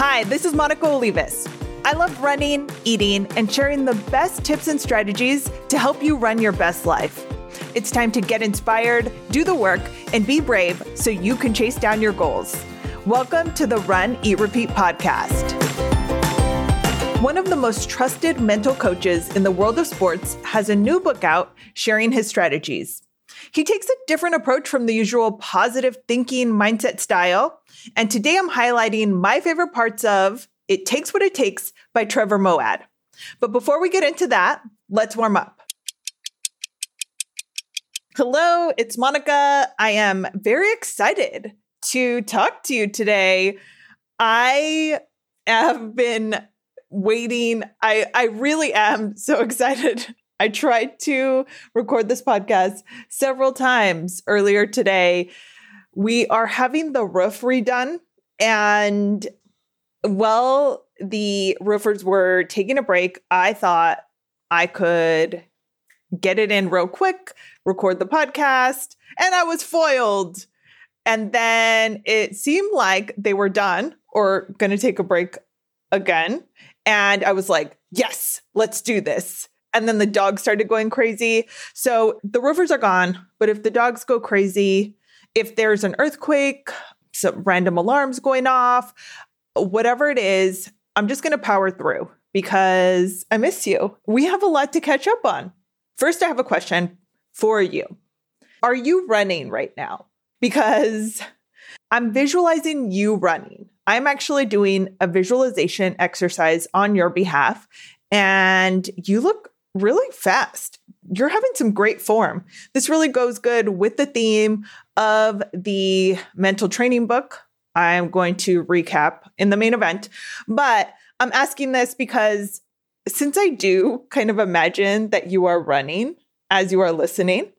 Hi, this is Monica Olivas. I love running, eating, and sharing the best tips and strategies to help you run your best life. It's time to get inspired, do the work, and be brave so you can chase down your goals. Welcome to the Run, Eat, Repeat podcast. One of the most trusted mental coaches in the world of sports has a new book out sharing his strategies. He takes a different approach from the usual positive thinking mindset style. And today I'm highlighting my favorite parts of It Takes What It Takes by Trevor Moawad. But before we get into that, let's warm up. Hello, it's Monica. I am very excited to talk to you today. I have been waiting. I, I really am so excited I tried to record this podcast several times earlier today. We are having the roof redone, and while the roofers were taking a break, I thought I could get it in real quick, record the podcast, and I was foiled. And then it seemed like they were done or going to take a break again. And I was like, yes, let's do this and then the dogs started going crazy. So the roofers are gone, but if the dogs go crazy, if there's an earthquake, some random alarms going off, whatever it is, I'm just going to power through because I miss you. We have a lot to catch up on. First, I have a question for you. Are you running right now? Because I'm visualizing you running. I'm actually doing a visualization exercise on your behalf, and you look really fast. You're having some great form. This really goes good with the theme of the mental training book. I'm going to recap in the main event, but I'm asking this because since I do kind of imagine that you are running as you are listening,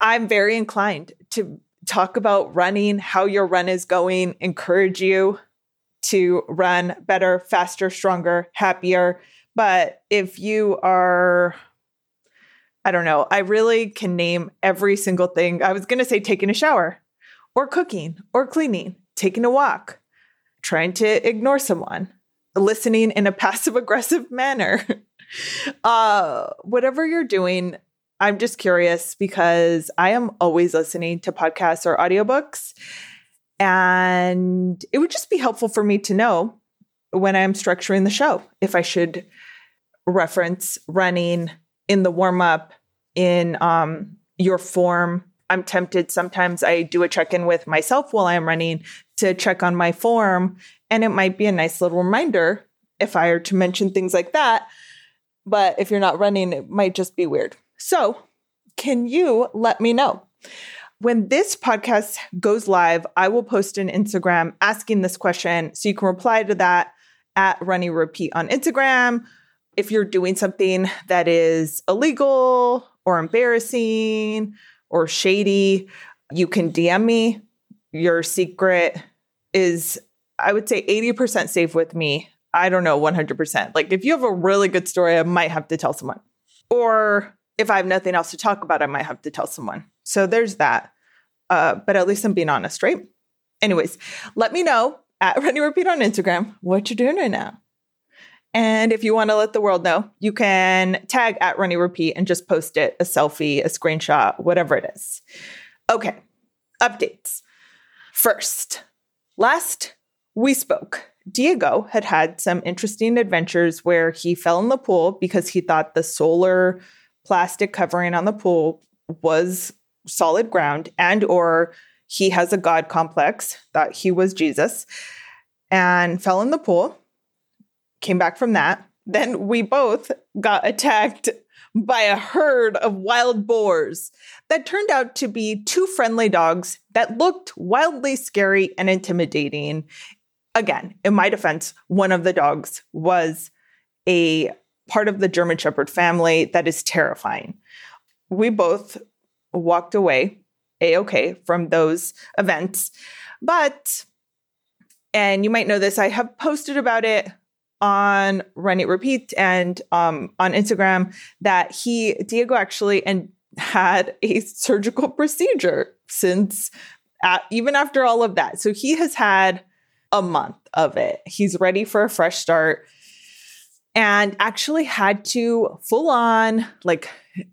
I'm very inclined to talk about running, how your run is going, encourage you to run better, faster, stronger, happier, but if you are, I don't know, I really can name every single thing. I was going to say taking a shower or cooking or cleaning, taking a walk, trying to ignore someone, listening in a passive aggressive manner. uh, whatever you're doing, I'm just curious because I am always listening to podcasts or audiobooks. And it would just be helpful for me to know when I'm structuring the show if I should reference running in the warm up in um, your form. I'm tempted sometimes I do a check in with myself while I'm running to check on my form. And it might be a nice little reminder if I were to mention things like that. But if you're not running, it might just be weird. So, can you let me know? When this podcast goes live, I will post an Instagram asking this question. So you can reply to that at Run Eat Repeat on Instagram if you're doing something that is illegal or embarrassing or shady, you can DM me. Your secret is, I would say, 80% safe with me. I don't know, 100%. Like if you have a really good story, I might have to tell someone. Or if I have nothing else to talk about, I might have to tell someone. So there's that. Uh, but at least I'm being honest, right? Anyways, let me know at Run Eat Repeat on Instagram what you're doing right now. And if you want to let the world know, you can tag at Run Eat Repeat and just post it a selfie, a screenshot, whatever it is. Okay, updates. First, last we spoke, Diego had had some interesting adventures where he fell in the pool because he thought the solar plastic covering on the pool was solid ground and or he has a god complex thought he was jesus and fell in the pool came back from that. Then we both got attacked by a herd of wild boars that turned out to be two friendly dogs that looked wildly scary and intimidating. Again, in my defense, one of the dogs was a part of the German Shepherd family that is terrifying. We both walked away a okay from those events. But, and you might know this, I have posted about it on Run Eat Repeat and um, on Instagram that he, Diego actually, and had a surgical procedure since even after all of that. So he has had a month of it. He's ready for a fresh start and actually had to full on, like,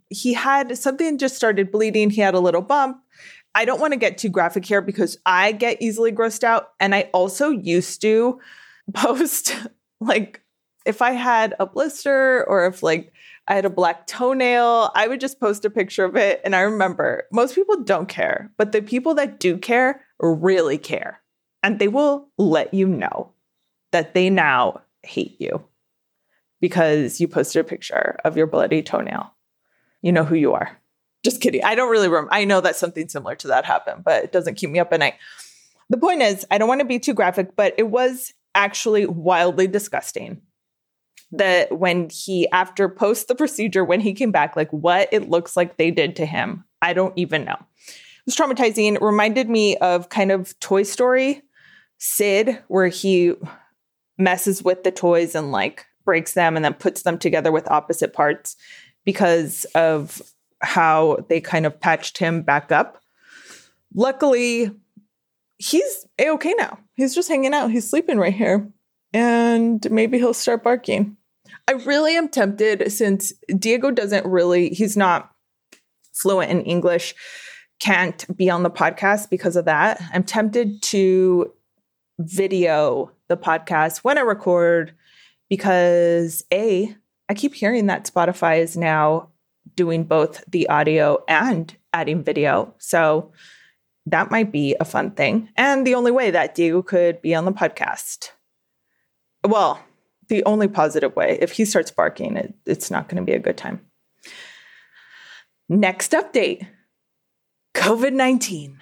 he had something just started bleeding. He had a little bump. I don't want to get too graphic here because I get easily grossed out. And I also used to post, like, if I had a blister or if, like, I had a black toenail, I would just post a picture of it. And I remember most people don't care, but the people that do care really care. And they will let you know that they now hate you because you posted a picture of your bloody toenail. You know who you are. Just kidding. I don't really remember. I know that something similar to that happened, but it doesn't keep me up at night. The point is, I don't want to be too graphic, but it was actually wildly disgusting. That when he after post the procedure when he came back like what it looks like they did to him i don't even know. It was traumatizing reminded me of kind of toy story sid where he messes with the toys and like breaks them and then puts them together with opposite parts because of how they kind of patched him back up. Luckily he's a-okay now he's just hanging out he's sleeping right here and maybe he'll start barking I really am tempted since Diego doesn't really, he's not fluent in English, can't be on the podcast because of that. I'm tempted to video the podcast when I record because A, I keep hearing that Spotify is now doing both the audio and adding video. So that might be a fun thing. And the only way that Diego could be on the podcast. Well, the only positive way. If he starts barking, it, it's not going to be a good time. Next update COVID 19.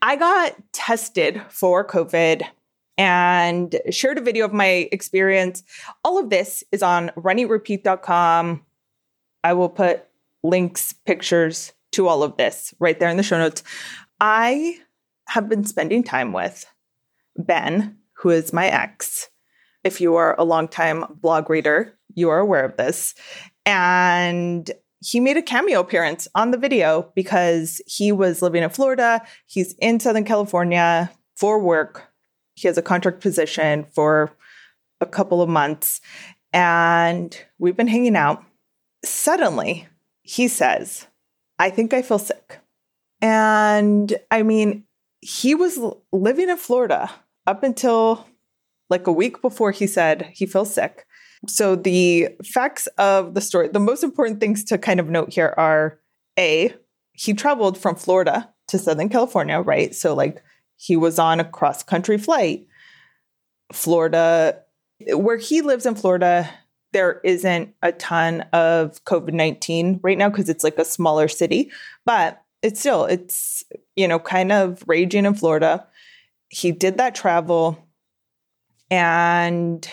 I got tested for COVID and shared a video of my experience. All of this is on runeatrepeat.com. I will put links, pictures to all of this right there in the show notes. I have been spending time with Ben, who is my ex, if you are a longtime blog reader, you are aware of this. And he made a cameo appearance on the video because he was living in Florida. He's in Southern California for work. He has a contract position for a couple of months. And we've been hanging out. Suddenly, he says, I think I feel sick. And I mean, he was living in Florida up until like a week before he said he feels sick. So the facts of the story, the most important things to kind of note here are A, he traveled from Florida to Southern California, right? So like he was on a cross country flight. Florida, where he lives in Florida, there isn't a ton of COVID 19 right now because it's like a smaller city, but it's still, it's, you know, kind of raging in Florida. He did that travel and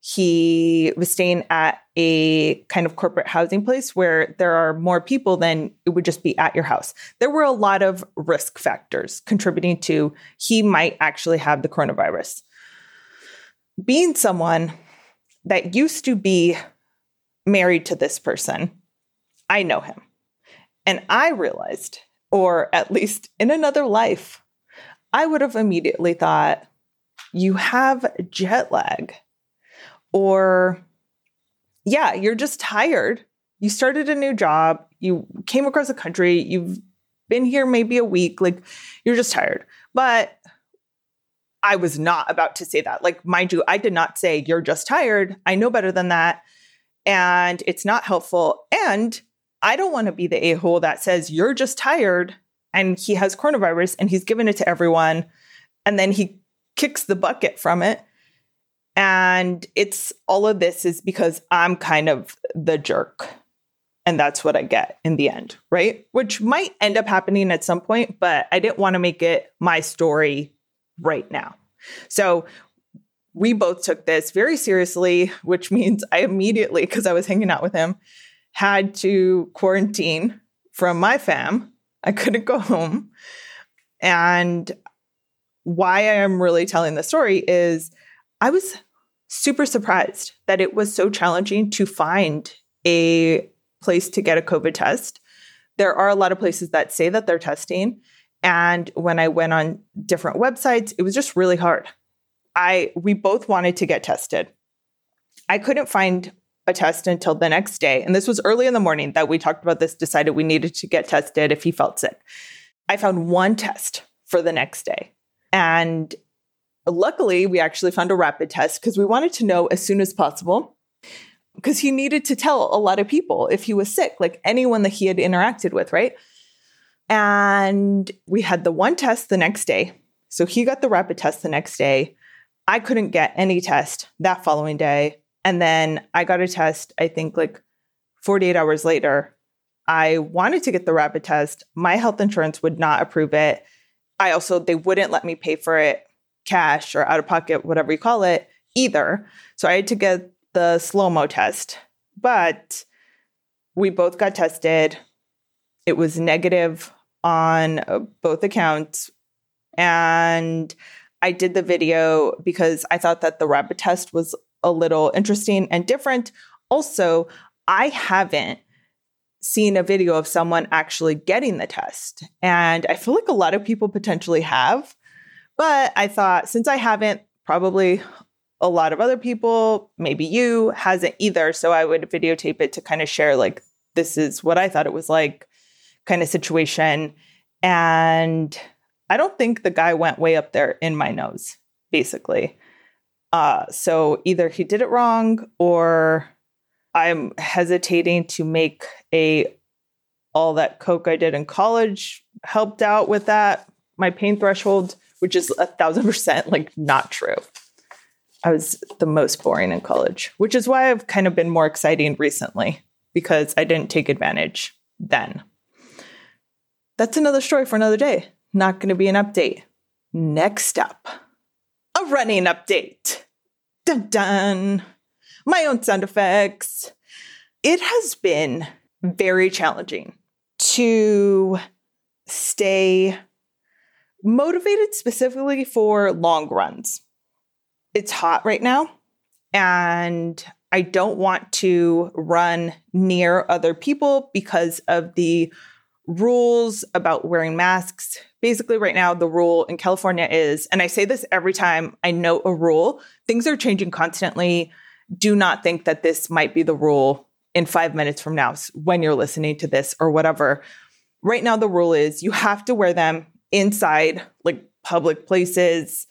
he was staying at a kind of corporate housing place where there are more people than it would just be at your house. There were a lot of risk factors contributing to he might actually have the coronavirus. Being someone that used to be married to this person, I know him. And I realized, or at least in another life, I would have immediately thought, you have jet lag, or yeah, you're just tired. You started a new job, you came across the country, you've been here maybe a week, like you're just tired. But I was not about to say that. Like, mind you, I did not say you're just tired. I know better than that. And it's not helpful. And I don't want to be the a hole that says you're just tired and he has coronavirus and he's given it to everyone. And then he kicks the bucket from it. And it's all of this is because I'm kind of the jerk. And that's what I get in the end, right? Which might end up happening at some point, but I didn't want to make it my story right now. So we both took this very seriously, which means I immediately, because I was hanging out with him, had to quarantine from my fam. I couldn't go home. And why I am really telling the story is I was super surprised that it was so challenging to find a place to get a COVID test. There are a lot of places that say that they're testing. And when I went on different websites, it was just really hard. I we both wanted to get tested. I couldn't find a test until the next day. And this was early in the morning that we talked about this, decided we needed to get tested if he felt sick. I found one test for the next day. And luckily, we actually found a rapid test because we wanted to know as soon as possible because he needed to tell a lot of people if he was sick, like anyone that he had interacted with, right? And we had the one test the next day. So he got the rapid test the next day. I couldn't get any test that following day. And then I got a test, I think like 48 hours later. I wanted to get the rapid test. My health insurance would not approve it. I also, they wouldn't let me pay for it cash or out of pocket, whatever you call it, either. So I had to get the slow mo test, but we both got tested. It was negative on both accounts. And I did the video because I thought that the rapid test was a little interesting and different. Also, I haven't seen a video of someone actually getting the test. And I feel like a lot of people potentially have. But I thought since I haven't, probably a lot of other people, maybe you, hasn't either. So I would videotape it to kind of share, like, this is what I thought it was like kind of situation. And I don't think the guy went way up there in my nose, basically. Uh, so either he did it wrong or I'm hesitating to make a all that coke I did in college helped out with that, my pain threshold, which is a thousand percent like not true. I was the most boring in college, which is why I've kind of been more exciting recently because I didn't take advantage then. That's another story for another day. Not going to be an update. Next up, running update. Dun dun. My own sound effects. It has been very challenging to stay motivated specifically for long runs it's hot right now and I don't want to run near other people because of the rules about wearing masks. Basically, right now, the rule in California is, and I say this every time I note a rule, things are changing constantly. Do not think that this might be the rule in five minutes from now when you're listening to this or whatever. Right now, the rule is you have to wear them inside, like public places,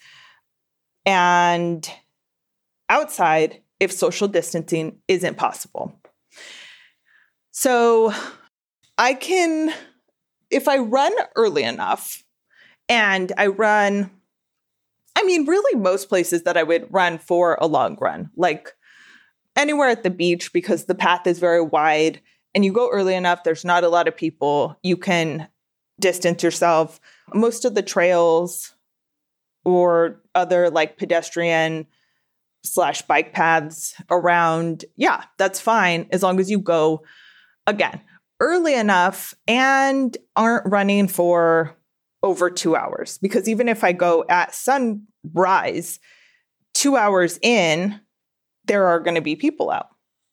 and outside if social distancing isn't possible. So I can, if I run early enough and I run, I mean, really most places that I would run for a long run, like anywhere at the beach because the path is very wide and you go early enough, there's not a lot of people, you can distance yourself. Most of the trails or other like pedestrian slash bike paths around, yeah, that's fine as long as you go again early enough and aren't running for over two hours. Because even if I go at sunrise, two hours in, there are going to be people out.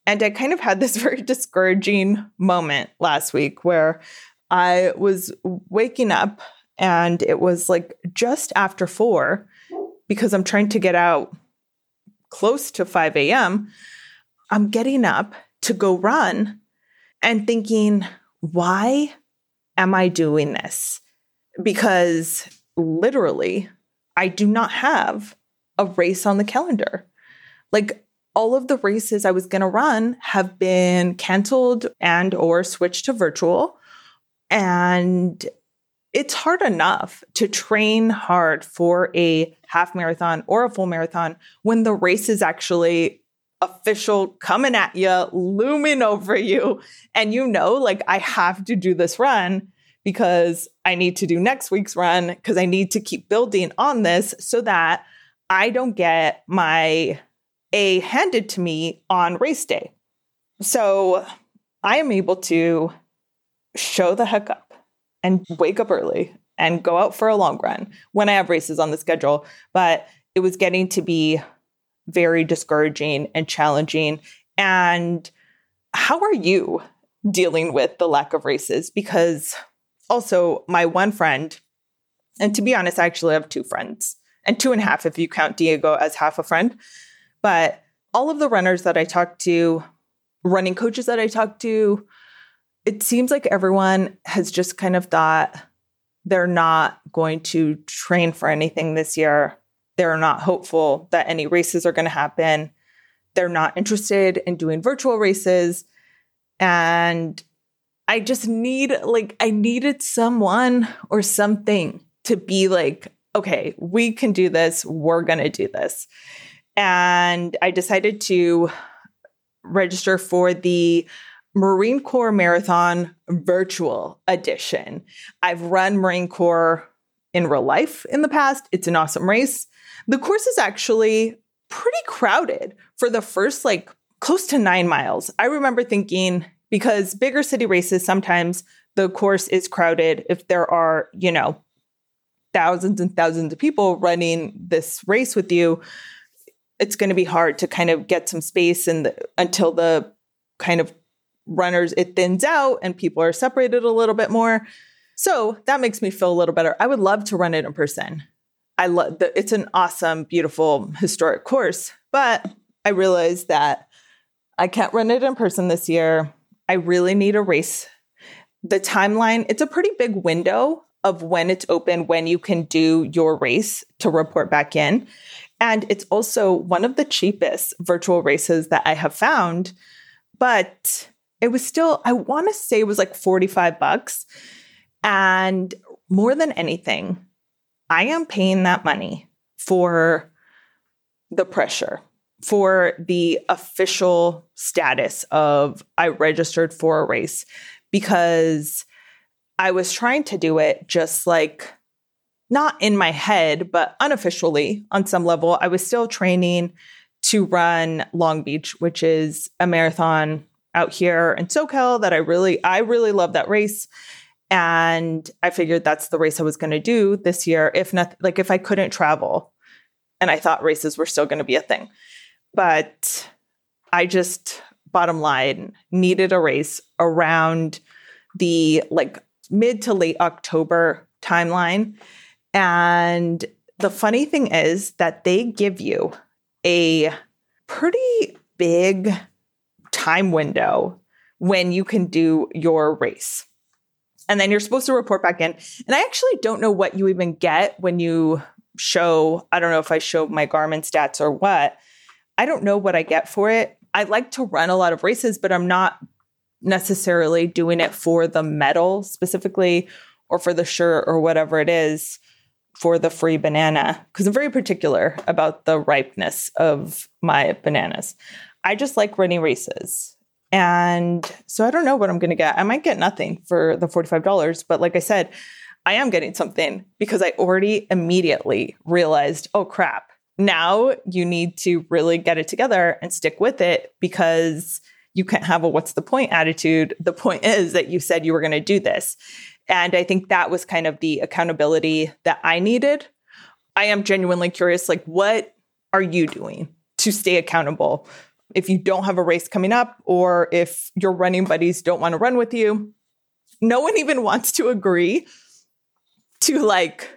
And I kind of had this very discouraging moment last week where I was waking up and it was like just after four because I'm trying to get out close to 5 a.m. I'm getting up to go run and thinking, why am I doing this? Because literally, I do not have a race on the calendar. Like all of the races I was going to run have been canceled and or switched to virtual and it's hard enough to train hard for a half marathon or a full marathon when the race is actually official coming at you, looming over you. And you know, like, I have to do this run because I need to do next week's run because I need to keep building on this so that I don't get my A handed to me on race day. So I am able to show the heck up and wake up early and go out for a long run when I have races on the schedule. But it was getting to be very discouraging and challenging. And how are you dealing with the lack of races? Because also, my one friend, and to be honest, I actually have two friends and two and a half if you count Diego as half a friend. But all of the runners that I talked to, running coaches that I talked to, it seems like everyone has just kind of thought they're not going to train for anything this year. They're not hopeful that any races are going to happen. They're not interested in doing virtual races. And I just need, like, I needed someone or something to be like, okay, we can do this. We're going to do this. And I decided to register for the Marine Corps Marathon Virtual Edition. I've run Marine Corps in real life in the past. It's an awesome race. The course is actually pretty crowded for the first like close to nine miles. I remember thinking because bigger city races, sometimes the course is crowded if there are, you know, thousands and thousands of people running this race with you. It's going to be hard to kind of get some space and until the kind of runners it thins out and people are separated a little bit more. So that makes me feel a little better. I would love to run it in person. I love that it's an awesome, beautiful, historic course, but I realized that I can't run it in person this year. I really need a race. The timeline, it's a pretty big window of when it's open, when you can do your race to report back in. And it's also one of the cheapest virtual races that I have found. But it was still, I want to say it was like 45 bucks. And more than anything, I am paying that money for the pressure, for the official status of I registered for a race because I was trying to do it just like not in my head, but unofficially on some level. I was still training to run Long Beach, which is a marathon out here in SoCal that I really, I really love that race. And I figured that's the race I was going to do this year, if not, like if I couldn't travel. And I thought races were still going to be a thing. But I just, bottom line, needed a race around the like mid to late October timeline. And the funny thing is that they give you a pretty big time window when you can do your race. And then you're supposed to report back in. And I actually don't know what you even get when you show, I don't know if I show my Garmin stats or what. I don't know what I get for it. I like to run a lot of races, but I'm not necessarily doing it for the medal specifically or for the shirt or whatever it is for the free banana because I'm very particular about the ripeness of my bananas. I just like running races. And so I don't know what I'm going to get. I might get nothing for the $45, but like I said, I am getting something because I already immediately realized, oh crap, now you need to really get it together and stick with it because you can't have a what's the point attitude. The point is that you said you were going to do this. And I think that was kind of the accountability that I needed. I am genuinely curious like, what are you doing to stay accountable if you don't have a race coming up or if your running buddies don't want to run with you. No one even wants to agree to like,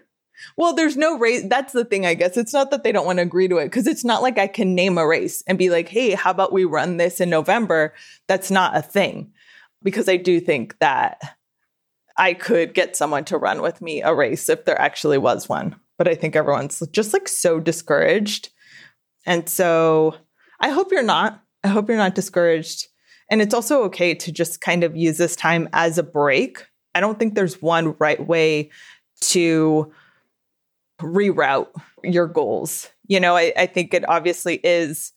well, there's no race. That's the thing, I guess. It's not that they don't want to agree to it because it's not like I can name a race and be like, hey, how about we run this in November? That's not a thing because I do think that I could get someone to run with me a race if there actually was one. But I think everyone's just like so discouraged. And so I hope you're not. I hope you're not discouraged. And it's also okay to just kind of use this time as a break. I don't think there's one right way to reroute your goals. You know, I, I think it obviously is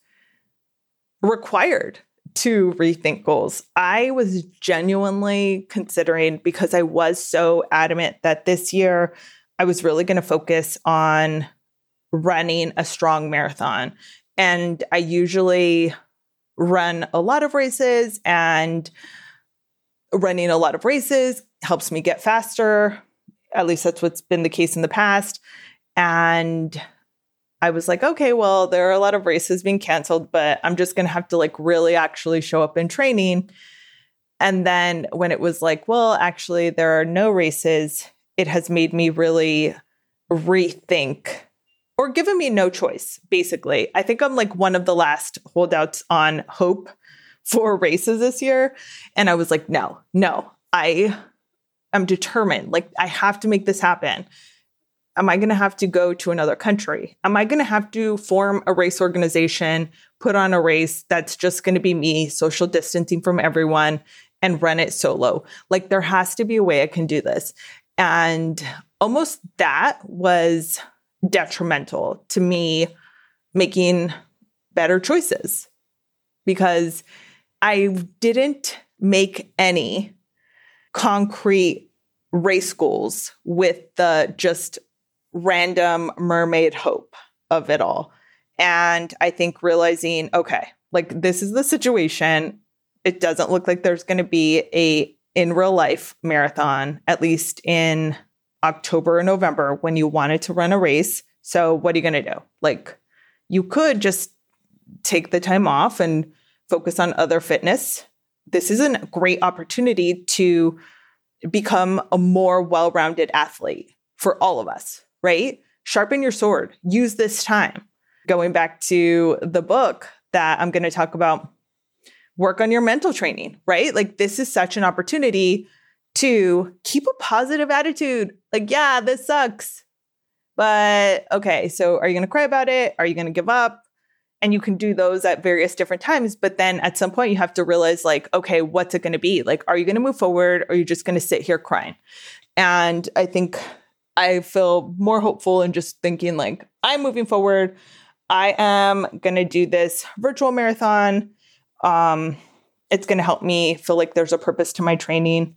required to rethink goals. I was genuinely considering because I was so adamant that this year I was really going to focus on running a strong marathon and I usually run a lot of races, and running a lot of races helps me get faster. At least that's what's been the case in the past. And I was like, okay, well, there are a lot of races being canceled, but I'm just going to have to like really actually show up in training. And then when it was like, well, actually, there are no races, it has made me really rethink or given me no choice, basically. I think I'm like one of the last holdouts on hope for races this year. And I was like, no, no, I am determined. Like, I have to make this happen. Am I going to have to go to another country? Am I going to have to form a race organization, put on a race that's just going to be me, social distancing from everyone, and run it solo? Like, there has to be a way I can do this. And almost that was detrimental to me making better choices because I didn't make any concrete race goals with the just random mermaid hope of it all. And I think realizing, okay, like this is the situation. It doesn't look like there's going to be a in real life marathon, at least in October or November when you wanted to run a race. So what are you going to do? Like you could just take the time off and focus on other fitness. This is a great opportunity to become a more well rounded athlete for all of us, right? Sharpen your sword, use this time. Going back to the book that I'm going to talk about, work on your mental training, right? Like, this is such an opportunity to keep a positive attitude. Like, yeah, this sucks. But okay, so are you going to cry about it? Are you going to give up? and you can do those at various different times but then at some point you have to realize like okay what's it going to be like are you going to move forward or are you just going to sit here crying and i think i feel more hopeful in just thinking like i'm moving forward i am going to do this virtual marathon um it's going to help me feel like there's a purpose to my training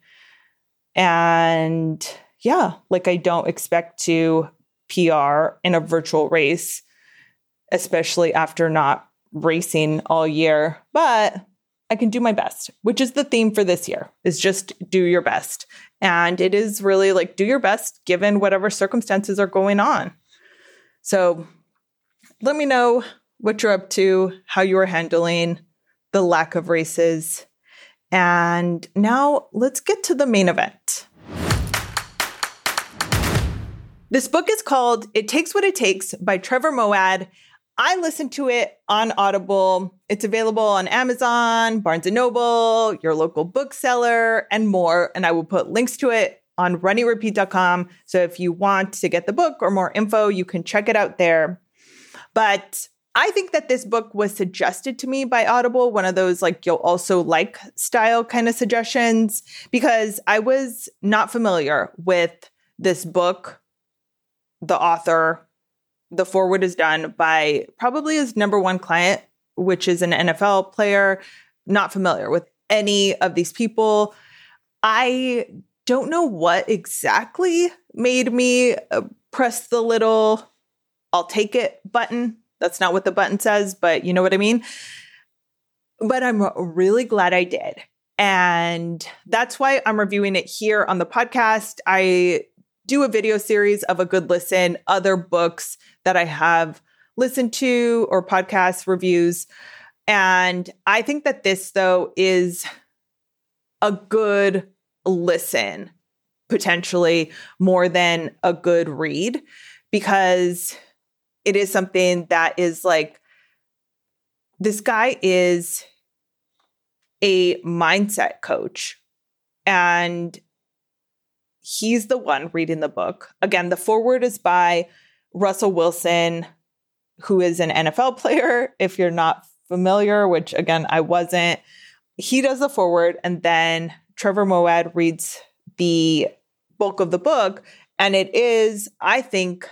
and yeah like i don't expect to pr in a virtual race especially after not racing all year. But I can do my best, which is the theme for this year, is just do your best. And it is really like do your best given whatever circumstances are going on. So let me know what you're up to, how you are handling the lack of races. And now let's get to the main event. This book is called It Takes What It Takes by Trevor Moawad. I listened to it on Audible. It's available on Amazon, Barnes Noble, your local bookseller, and more. And I will put links to it on runeatrepeat.com. So if you want to get the book or more info, you can check it out there. But I think that this book was suggested to me by Audible, one of those like you'll also like style kind of suggestions, because I was not familiar with this book, the author, the forward is done by probably his number one client, which is an NFL player, not familiar with any of these people. I don't know what exactly made me uh, press the little I'll take it button. That's not what the button says, but you know what I mean. But I'm really glad I did. And that's why I'm reviewing it here on the podcast. I do a video series of a good listen, other books that I have listened to or podcast reviews. And I think that this, though, is a good listen, potentially more than a good read, because it is something that is like this guy is a mindset coach and he's the one reading the book. Again, the foreword is by Russell Wilson, who is an NFL player. If you're not familiar, which again, I wasn't, he does the foreword, and then Trevor Moawad reads the bulk of the book. And it is, I think,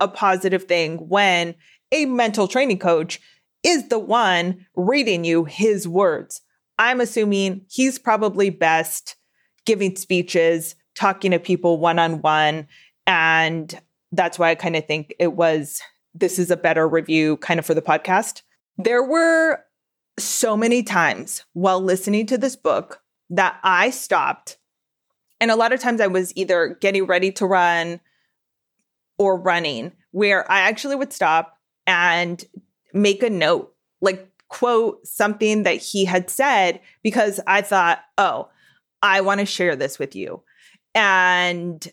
a positive thing when a mental training coach is the one reading you his words. I'm assuming he's probably best giving speeches, talking to people one on one. And that's why I kind of think it was this is a better review kind of for the podcast. There were so many times while listening to this book that I stopped. And a lot of times I was either getting ready to run or running, where I actually would stop and make a note, like quote something that he had said, because I thought, oh, I want to share this with you. And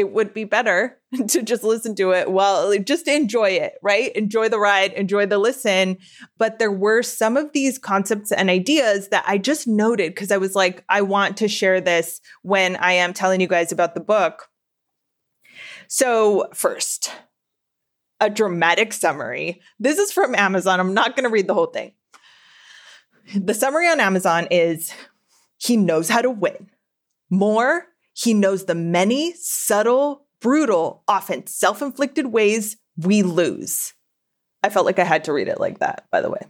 it would be better to just listen to it well just enjoy it right? Enjoy the ride enjoy the listen. But there were some of these concepts and ideas that i just noted because i was like i want to share this when i am telling you guys about the book. So first a dramatic summary. This is from amazon. I'm not going to read the whole thing. The summary on amazon is he knows how to win. More he knows the many subtle, brutal, often self inflicted ways we lose. I felt like I had to read it like that, by the way.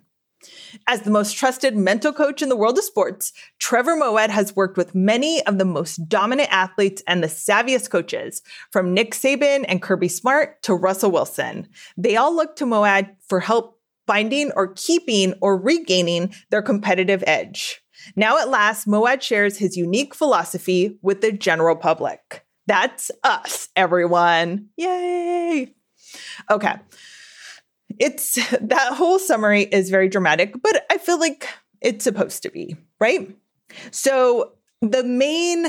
As the most trusted mental coach in the world of sports, Trevor Moawad has worked with many of the most dominant athletes and the savviest coaches, from Nick Saban and Kirby Smart to Russell Wilson. They all look to Moawad for help finding or keeping or regaining their competitive edge. Now, at last, Moawad shares his unique philosophy with the general public. That's us, everyone. Yay. Okay. It's that whole summary is very dramatic, but I feel like it's supposed to be, right? So, the main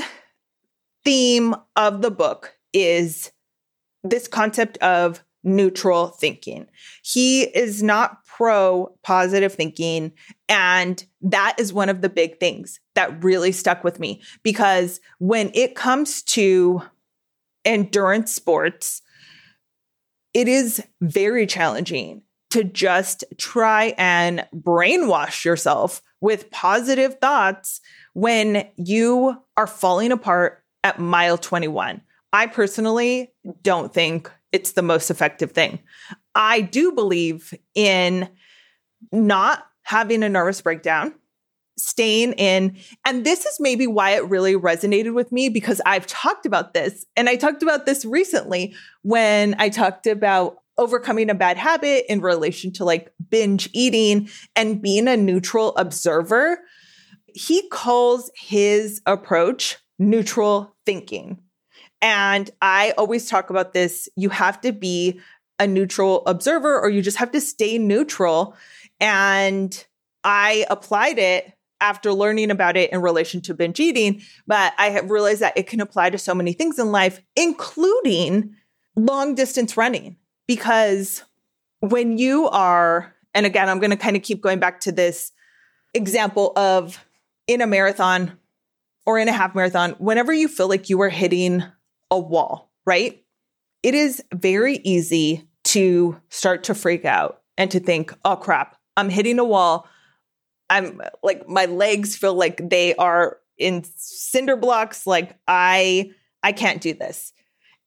theme of the book is this concept of neutral thinking. He is not pro positive thinking. And that is one of the big things that really stuck with me because when it comes to endurance sports, it is very challenging to just try and brainwash yourself with positive thoughts when you are falling apart at mile 21. I personally don't think it's the most effective thing. I do believe in not having a nervous breakdown, staying in. And this is maybe why it really resonated with me because I've talked about this. And I talked about this recently when I talked about overcoming a bad habit in relation to like binge eating and being a neutral observer. He calls his approach neutral thinking. And I always talk about this. You have to be a neutral observer or you just have to stay neutral. And I applied it after learning about it in relation to binge eating, but I have realized that it can apply to so many things in life, including long distance running. Because when you are, and again, I'm going to kind of keep going back to this example of in a marathon or in a half marathon, whenever you feel like you are hitting a wall, right? It is very easy to start to freak out and to think, oh crap, I'm hitting a wall. I'm like, my legs feel like they are in cinder blocks. Like, I, I can't do this.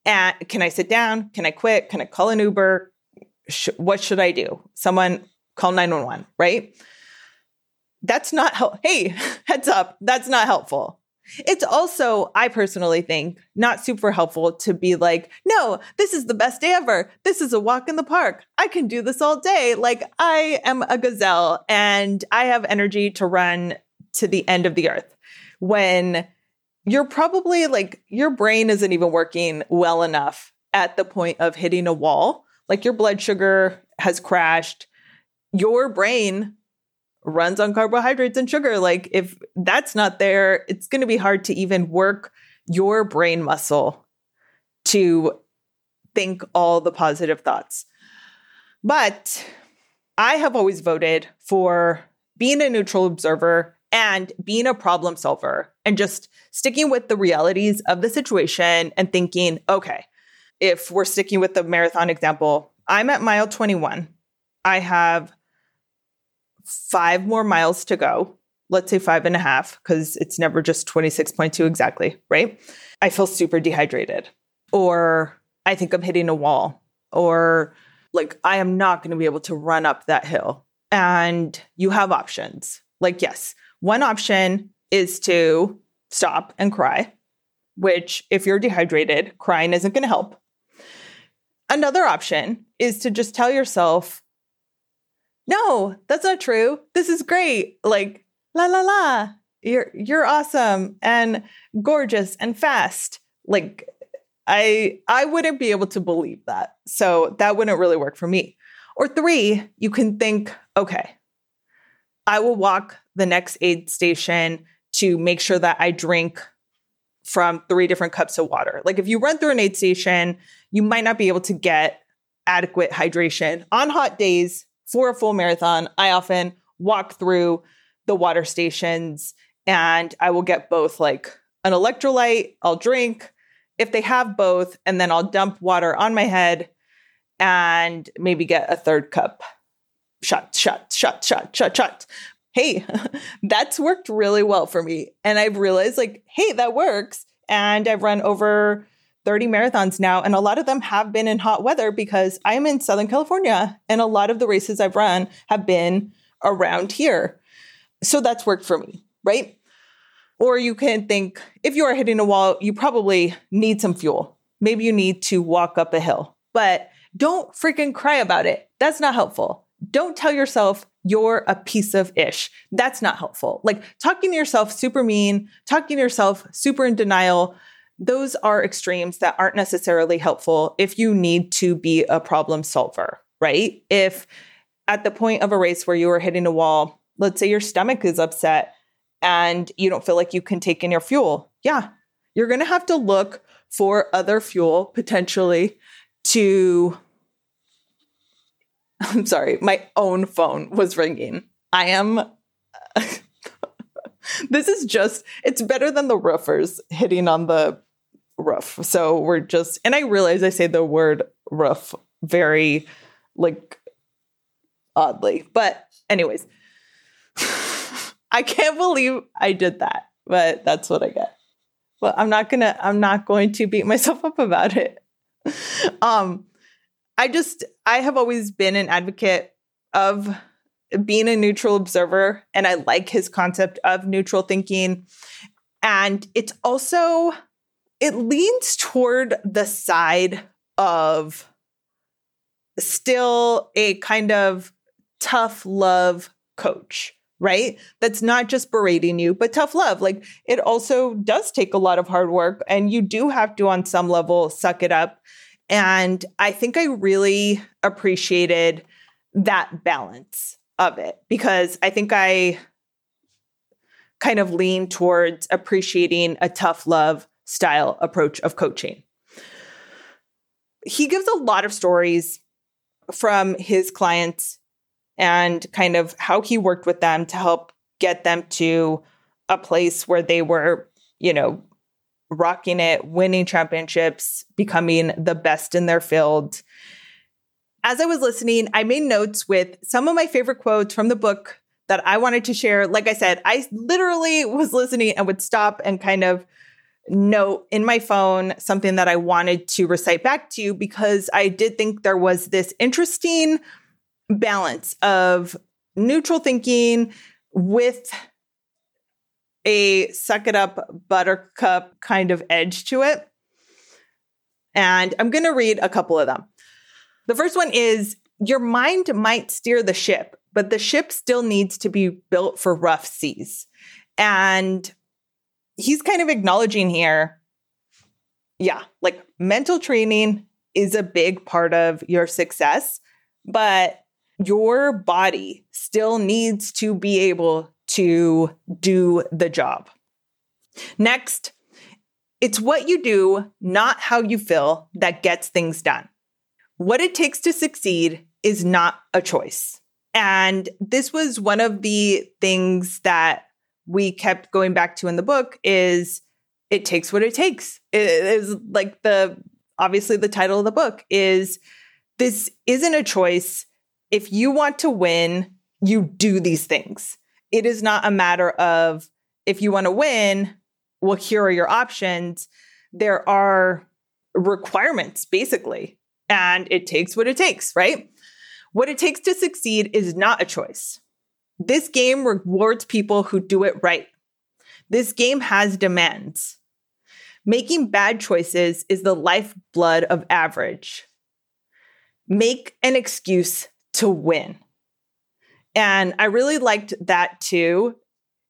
And can I sit down? Can I quit? Can I call an Uber? Sh- what should I do? Someone call 911, right? That's not help. Hey, heads up, that's not helpful. It's also, I personally think, not super helpful to be like, no, this is the best day ever. This is a walk in the park. I can do this all day. Like, I am a gazelle and I have energy to run to the end of the earth. When you're probably like, your brain isn't even working well enough at the point of hitting a wall. Like, your blood sugar has crashed. Your brain runs on carbohydrates and sugar. Like, if that's not there, it's going to be hard to even work your brain muscle to think all the positive thoughts. But I have always voted for being a neutral observer and being a problem solver and just sticking with the realities of the situation and thinking, okay, if we're sticking with the marathon example, I'm at mile 21. I have five more miles to go. Let's say five and a half, because it's never just 26.2 exactly, right? I feel super dehydrated, or I think I'm hitting a wall, or like I am not going to be able to run up that hill. And you have options. Like, yes, one option is to stop and cry, which, if you're dehydrated, crying isn't going to help. Another option is to just tell yourself, no, that's not true. This is great. Like, la la la. You're you're awesome and gorgeous and fast. Like I I wouldn't be able to believe that. So that wouldn't really work for me. Or 3, you can think, okay, I will walk the next aid station to make sure that I drink from three different cups of water. Like if you run through an aid station, you might not be able to get adequate hydration. On hot days for a full marathon, I often walk through the water stations and I will get both like an electrolyte, I'll drink if they have both, and then I'll dump water on my head and maybe get a third cup. Shot, shot, shot, shot, shot, shot. Hey, that's worked really well for me. And I've realized, like, hey, that works. And I've run over 30 marathons now, and a lot of them have been in hot weather because I'm in Southern California, and a lot of the races I've run have been around here. So that's worked for me, right? Or you can think if you are hitting a wall, you probably need some fuel. Maybe you need to walk up a hill, but don't freaking cry about it. That's not helpful. Don't tell yourself you're a piece of ish. That's not helpful. Like talking to yourself super mean, talking to yourself super in denial, those are extremes that aren't necessarily helpful if you need to be a problem solver, right? If at the point of a race where you are hitting a wall, let's say your stomach is upset and you don't feel like you can take in your fuel, yeah, you're going to have to look for other fuel potentially to. I'm sorry, my own phone was ringing. I am. this is just, it's better than the roofers hitting on the roof. So we're just, and I realize I say the word roof very like oddly, but anyways, I can't believe I did that, but that's what I get. Well, I'm not gonna, I'm not going to beat myself up about it. Um, I just, I have always been an advocate of being a neutral observer, and I like his concept of neutral thinking. And it's also, it leans toward the side of still a kind of tough love coach right? That's not just berating you, but tough love. Like it also does take a lot of hard work and you do have to, on some level, suck it up. And I think I really appreciated that balance of it because I think I kind of lean towards appreciating a tough love style approach of coaching. He gives a lot of stories from his clients and kind of how he worked with them to help get them to a place where they were, you know, rocking it, winning championships, becoming the best in their field. As I was listening, I made notes with some of my favorite quotes from the book that I wanted to share. Like I said, I literally was listening and would stop and kind of note in my phone something that I wanted to recite back to you because I did think there was this interesting balance of neutral thinking with a suck it up buttercup kind of edge to it. And I'm going to read a couple of them. The first one is Your mind might steer the ship, but the ship still needs to be built for rough seas. And he's kind of acknowledging here, yeah, like mental training is a big part of your success, but your body still needs to be able to do the job. Next, it's what you do, not how you feel, that gets things done. What it takes to succeed is not a choice. And this was one of the things that we kept going back to in the book is it takes what it takes. It is like the obviously the title of the book is this isn't a choice if you want to win, you do these things. It is not a matter of if you want to win, well, here are your options. There are requirements, basically, and it takes what it takes, right? What it takes to succeed is not a choice. This game rewards people who do it right. This game has demands. Making bad choices is the lifeblood of average. Make an excuse to win. And I really liked that too,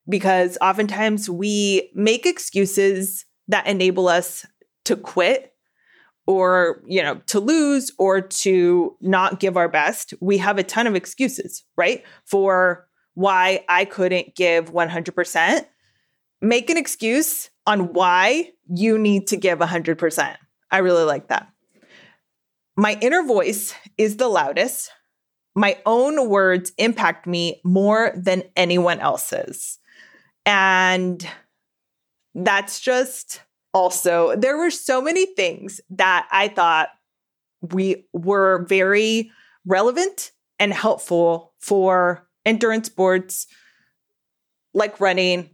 because oftentimes we make excuses that enable us to quit or, you know, to lose or to not give our best. We have a ton of excuses, right? For why I couldn't give 100%. Make an excuse on why you need to give 100%. I really like that. My inner voice is the loudest. My own words impact me more than anyone else's. And that's just also, there were so many things that I thought we were very relevant and helpful for endurance sports like running,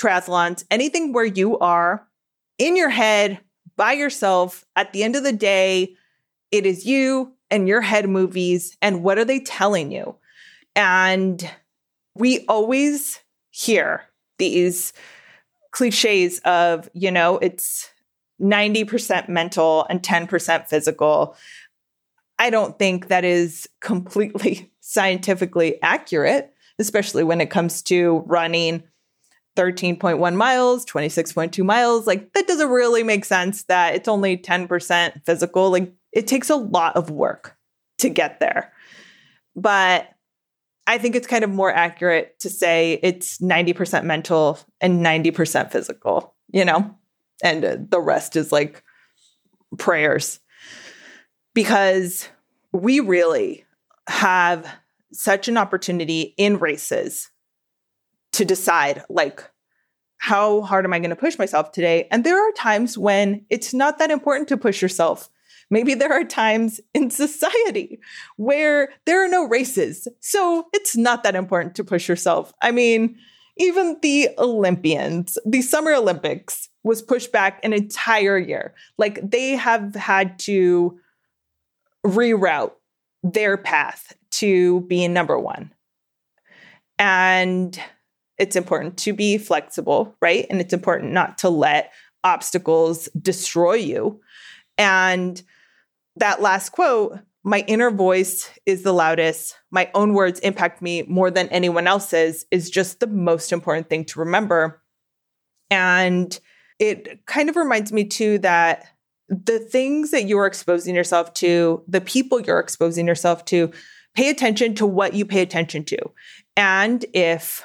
triathlons, anything where you are in your head by yourself. At the end of the day, it is you and your head movies. And what are they telling you? And we always hear these cliches of, you know, it's 90% mental and 10% physical. I don't think that is completely scientifically accurate, especially when it comes to running 13.1 miles, 26.2 miles. Like, that doesn't really make sense that it's only 10% physical. Like, it takes a lot of work to get there. But I think it's kind of more accurate to say it's 90% mental and 90% physical, you know? And the rest is like prayers. Because we really have such an opportunity in races to decide like how hard am I going to push myself today? And there are times when it's not that important to push yourself. Maybe there are times in society where there are no races. So it's not that important to push yourself. I mean, even the Olympians, the Summer Olympics was pushed back an entire year. Like they have had to reroute their path to being number one. And it's important to be flexible, right? And it's important not to let obstacles destroy you. And that last quote, my inner voice is the loudest. My own words impact me more than anyone else's, is just the most important thing to remember. And it kind of reminds me too that the things that you're exposing yourself to, the people you're exposing yourself to, pay attention to what you pay attention to. And if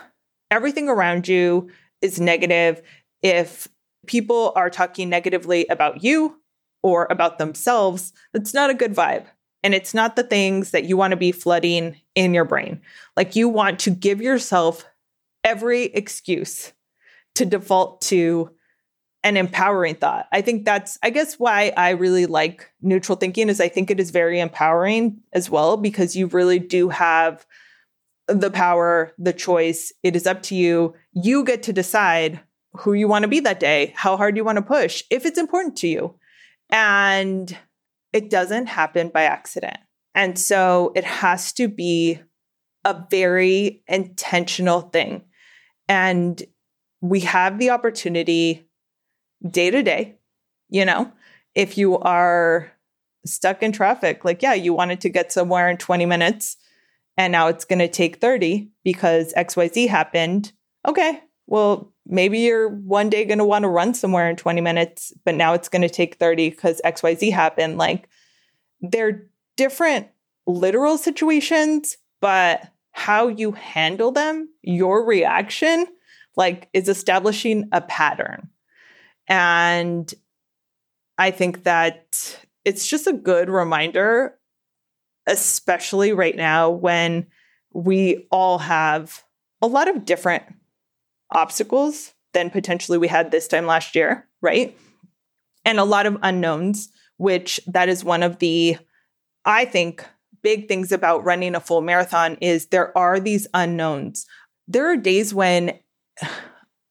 everything around you is negative, if people are talking negatively about you or about themselves, that's not a good vibe. And it's not the things that you want to be flooding in your brain. Like you want to give yourself every excuse to default to an empowering thought. I think that's, I guess, why I really like neutral thinking is I think it is very empowering as well because you really do have the power, the choice. It is up to you. You get to decide who you want to be that day, how hard you want to push, if it's important to you. And it doesn't happen by accident. And so it has to be a very intentional thing. And we have the opportunity day to day, you know, if you are stuck in traffic, like, yeah, you wanted to get somewhere in 20 minutes and now it's going to take 30 because XYZ happened. Okay, well, maybe you're one day going to want to run somewhere in 20 minutes, but now it's going to take 30 because XYZ happened. Like, they're different literal situations, but how you handle them, your reaction, like, is establishing a pattern. And I think that it's just a good reminder especially right now when we all have a lot of different obstacles than potentially we had this time last year, right? And a lot of unknowns, which that is one of the, I think, big things about running a full marathon is there are these unknowns. There are days when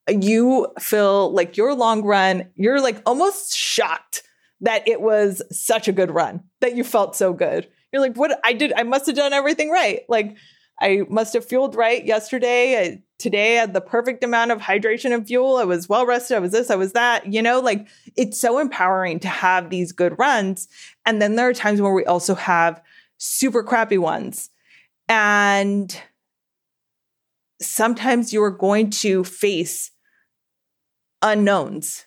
you feel like your long run, you're like almost shocked that it was such a good run, that you felt so good. You're like, what? I did, I must have done everything right. Like, I must have fueled right yesterday. I, today I had the perfect amount of hydration and fuel. I was well rested. I was this, I was that. You know, like it's so empowering to have these good runs. And then there are times where we also have super crappy ones. And sometimes you're going to face unknowns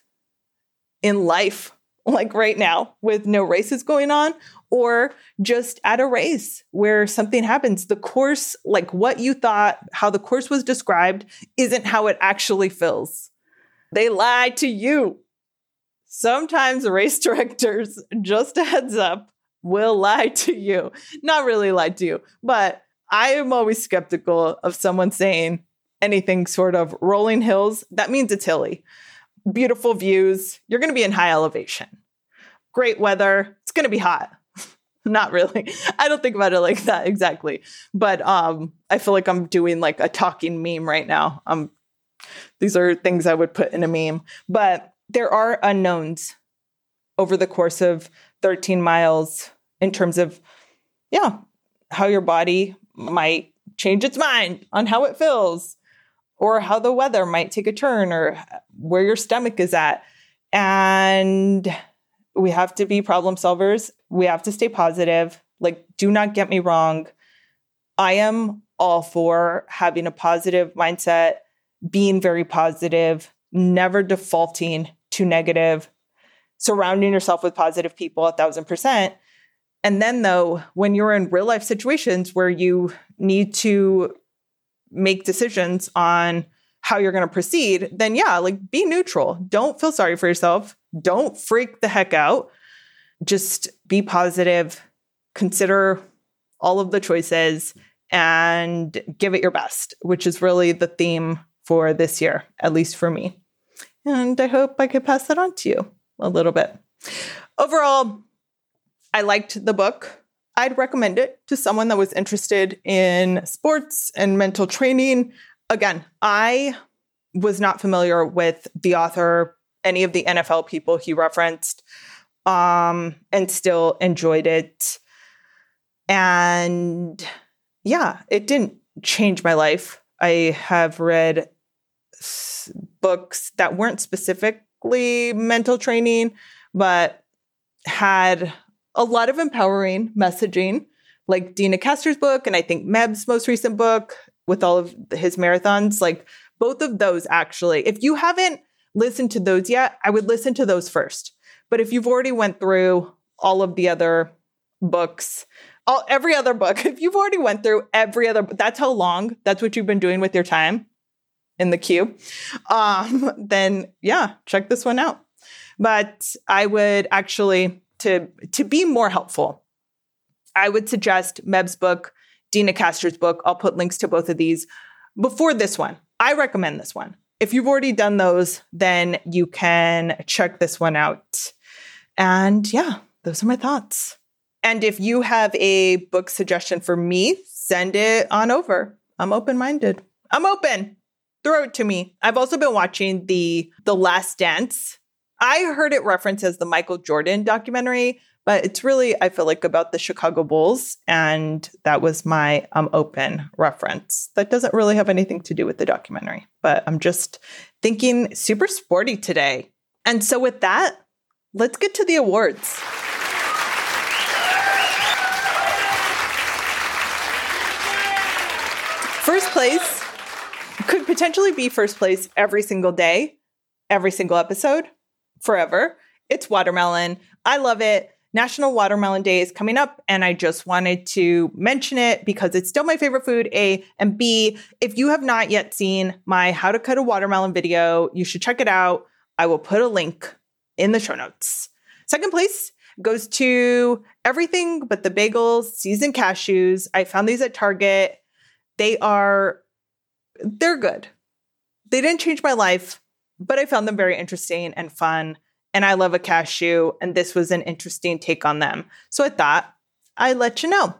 in life, like right now, with no races going on, or just at a race where something happens. The course, like what you thought, how the course was described, isn't how it actually feels. They lie to you. sometimes race directors, just a heads up, will lie to you. Not really lie to you, but I am always skeptical of someone saying anything sort of rolling hills. That means it's hilly. Beautiful views. You're going to be in high elevation. Great weather. It's going to be hot. Not really. I don't think about it like that exactly. But um I feel like I'm doing like a talking meme right now. Um these are things I would put in a meme. But there are unknowns over the course of 13 miles in terms of yeah, how your body might change its mind on how it feels or how the weather might take a turn or where your stomach is at. And we have to be problem solvers. We have to stay positive. Like, do not get me wrong. I am all for having a positive mindset, being very positive, never defaulting to negative, surrounding yourself with positive people a thousand percent. And then, though, when you're in real life situations where you need to make decisions on how you're going to proceed, then yeah, like be neutral. Don't feel sorry for yourself. Don't freak the heck out. Just be positive. Consider all of the choices and give it your best, which is really the theme for this year, at least for me. And I hope I could pass that on to you a little bit. Overall, I liked the book. I'd recommend it to someone that was interested in sports and mental training. Again, I was not familiar with the author, any of the NFL people he referenced, um, and still enjoyed it. And yeah, it didn't change my life. I have read s- books that weren't specifically mental training, but had a lot of empowering messaging, like Deena Kastor's book, and I think Meb's most recent book with all of his marathons. Like both of those, actually. If you haven't listened to those yet, I would listen to those first. But if you've already went through all of the other books, all every other book, if you've already went through every other, that's how long. That's what you've been doing with your time in the queue. Um, then yeah, check this one out. But I would actually to to be more helpful, I would suggest Meb's book, Deena Kastor's book. I'll put links to both of these before this one. I recommend this one. If you've already done those, then you can check this one out. And yeah, those are my thoughts. And if you have a book suggestion for me, send it on over. I'm open minded. I'm open. Throw it to me. I've also been watching the The Last Dance I heard it referenced as the Michael Jordan documentary, but it's really, I feel like, about the Chicago Bulls. And that was my um, open reference. That doesn't really have anything to do with the documentary, but I'm just thinking super sporty today. And so, with that, let's get to the awards. First place could potentially be first place every single day, every single episode forever. It's watermelon. I love it. National Watermelon Day is coming up, and I just wanted to mention it because it's still my favorite food, A. And B, if you have not yet seen my How to Cut a Watermelon video, you should check it out. I will put a link in the show notes. Second place goes to everything but the bagels, seasoned cashews. I found these at Target. They are, they're good. They didn't change my life, but I found them very interesting and fun. And I love a cashew, and this was an interesting take on them. So I thought I'd let you know.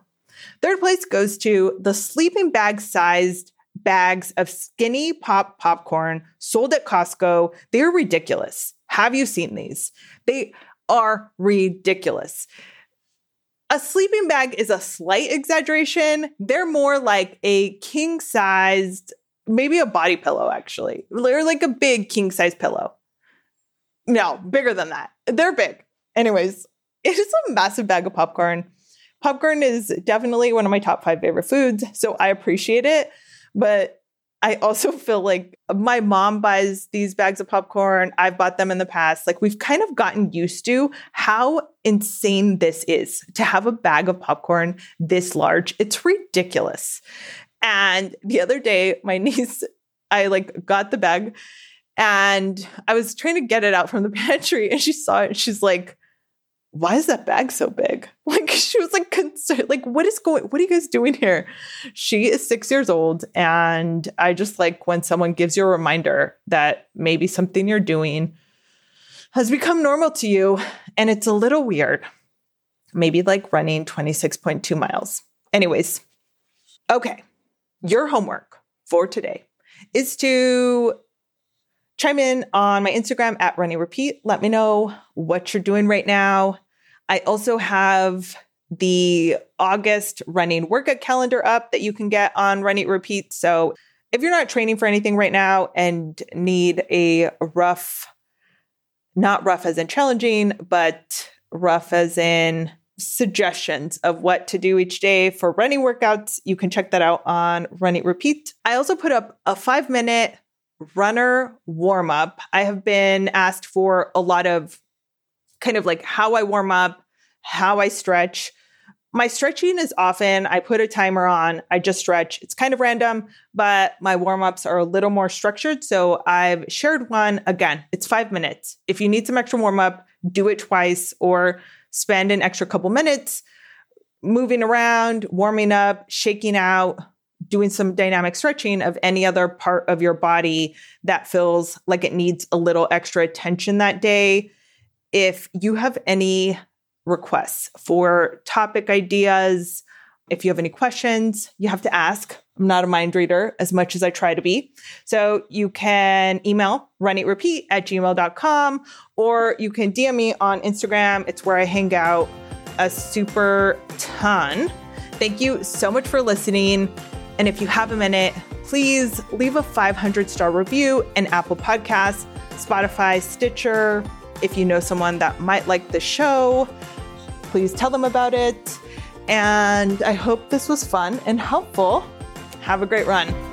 Third place goes to the sleeping bag sized bags of SkinnyPop popcorn sold at Costco. They're ridiculous. Have you seen these? They are ridiculous. A sleeping bag is a slight exaggeration. They're more like a king sized maybe a body pillow actually. They're like a big king size pillow. No, bigger than that. They're big. Anyways, it is a massive bag of popcorn. Popcorn is definitely one of my top five favorite foods, so I appreciate it. But I also feel like my mom buys these bags of popcorn. I've bought them in the past. Like we've kind of gotten used to how insane this is to have a bag of popcorn this large. It's ridiculous. And the other day, my niece, I like got the bag And I was trying to get it out from the pantry and she saw it and she's like, why is that bag so big? Like she was like concerned, like, what is going, what are you guys doing here? She is six years old. And I just like when someone gives you a reminder that maybe something you're doing has become normal to you and it's a little weird. Maybe like running 26.2 miles. Anyways, okay. Your homework for today is to chime in on my Instagram at Run Eat Repeat. Let me know what you're doing right now. I also have the August running workout calendar up that you can get on Run Eat Repeat. So if you're not training for anything right now and need a rough, not rough as in challenging, but rough as in suggestions of what to do each day for running workouts, you can check that out on Run Eat Repeat. I also put up a five minute runner warm up, I have been asked for a lot of kind of like how I warm up, how I stretch. My stretching is often I put a timer on, I just stretch. It's kind of random, but my warm ups are a little more structured. So I've shared one again, it's five minutes. If you need some extra warm up, do it twice or spend an extra couple minutes moving around, warming up, shaking out, doing some dynamic stretching of any other part of your body that feels like it needs a little extra attention that day. If you have any requests for topic ideas, if you have any questions, you have to ask. I'm not a mind reader as much as I try to be. So you can email runeatrepeat at gmail.com or you can DM me on Instagram. It's where I hang out a super ton. Thank you so much for listening. And if you have a minute, please leave a 500 star review in Apple Podcasts, Spotify, Stitcher. If you know someone that might like the show, please tell them about it. And I hope this was fun and helpful. Have a great run.